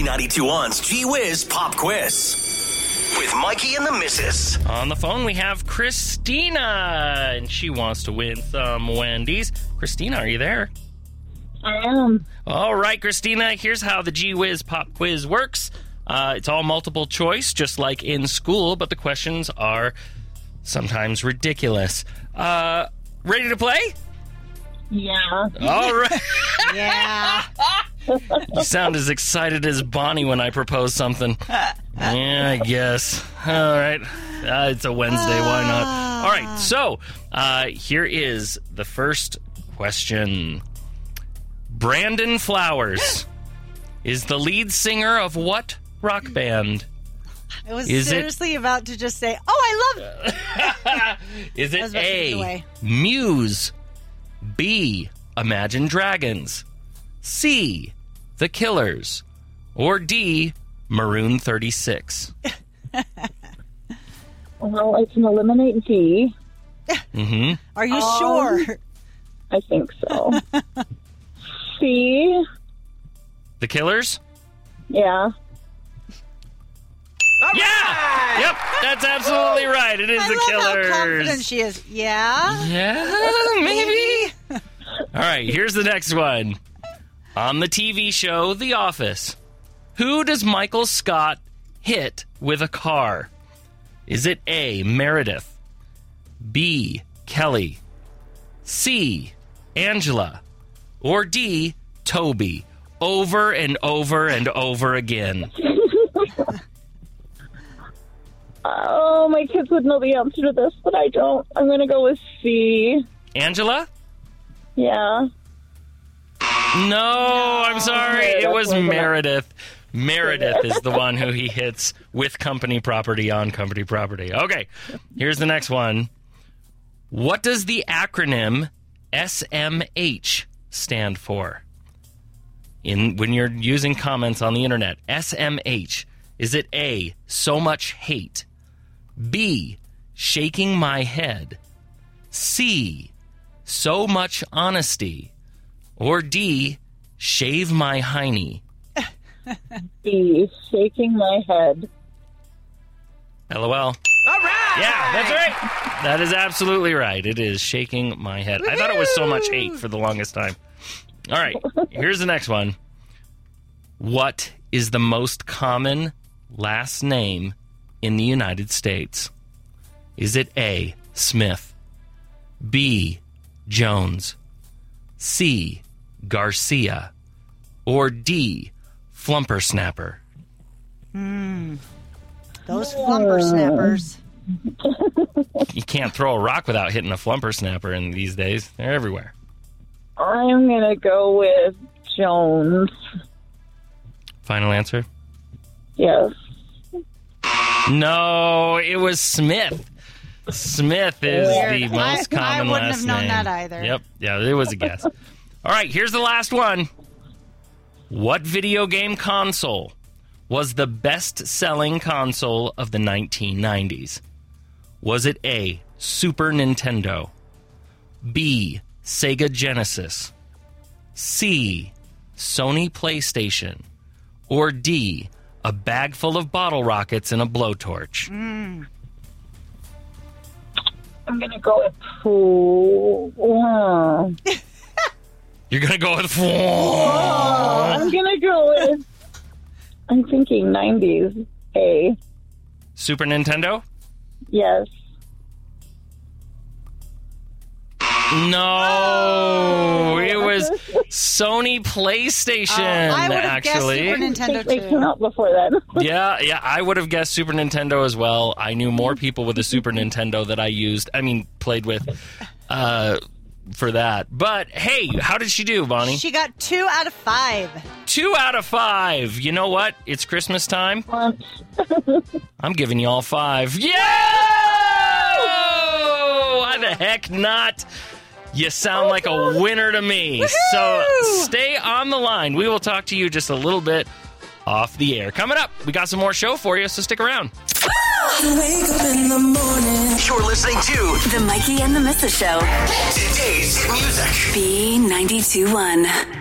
B92.1's Gee Whiz Pop Quiz. With Mikey and the Missus. On the phone, we have Christina, and she wants to win some Wendy's. Christina, are you there? I am. All right, Christina, here's how the Gee Whiz Pop Quiz works. Uh, it's all multiple choice, just like in school, but the questions are sometimes ridiculous. Uh, ready to play? Yeah. All right. Yeah. you sound as excited as Bonnie when I propose something. Yeah, I guess. All right. Uh, it's a Wednesday. Why not? All right. So uh, here is the first question Brandon Flowers is the lead singer of what rock band? I was Is it- seriously about to just say, "Oh, I love." Is it was about to give it A. Muse, B, Imagine Dragons, C, The Killers, or D, Maroon 36? Well, I can eliminate D. Mm-hmm. Are you Um, sure? I think so. C. The Killers? Yeah. Yeah! Yep, that's absolutely right. It is I The love how confident she is. Yeah. Yeah, maybe. All right, here's the next one. On the TV show The Office, who does Michael Scott hit with a car? Is it A, Meredith, B, Kelly, C, Angela, or D, Toby? Over and over and over again. Oh, my kids would know the answer to this, but I don't. I'm going to go with C. Angela? Yeah. No, I'm sorry. It was? Meredith. Meredith is the one who he hits with company property on company property. Okay, here's the next one. What does the acronym SMH stand for? In when you're using comments on the internet, SMH is it A, so much hate, B, shaking my head, C, so much honesty, or D, shave my hiney? B. Shaking my head. LOL. All right. Yeah, that's right. That is absolutely right. It is shaking my head. I thought it was so much hate for the longest time. All right. Here's the next one. What is the most common last name in the United States? Is it A, Smith, B, Jones, C, Garcia, or D, Flumper Snapper? Hmm. Those hmm. flumper snappers. you can't throw a rock without hitting a flumper snapper in these days. They're everywhere. I'm going to go with Jones. Final answer? Yes. No, it was Smith. Smith is the Weird. most I- I wouldn't last have known name. that either. Yep. Yeah, it was a guess. All right, here's the last one. What video game console was the best-selling console of the 1990s? Was it A, Super Nintendo, B, Sega Genesis, C, Sony PlayStation, or D, a bag full of bottle rockets and a blowtorch? I'm going to go with Pooh. Uh, You're gonna go with I'm going to go with. I'm thinking 90s. A. Super Nintendo? Yes. No, it was Sony PlayStation. Oh, I would have guessed actually, Super Nintendo think they came out before then. yeah, yeah, I would have guessed Super Nintendo as well. I knew more people with a Super Nintendo that I used. I mean, played with uh, for that. But hey, how did she do, Bonnie? She got two out of five. Two out of five. You know what? It's Christmas time. I'm giving you all five. Yeah! Why the heck not? You sound like a winner to me. So stay on the line. We will talk to you just a little bit off the air. Coming up, we got some more show for you, so stick around. Wake up in the morning. You're listening to The Mikey and the Mrs. Show. today's music. B92.1.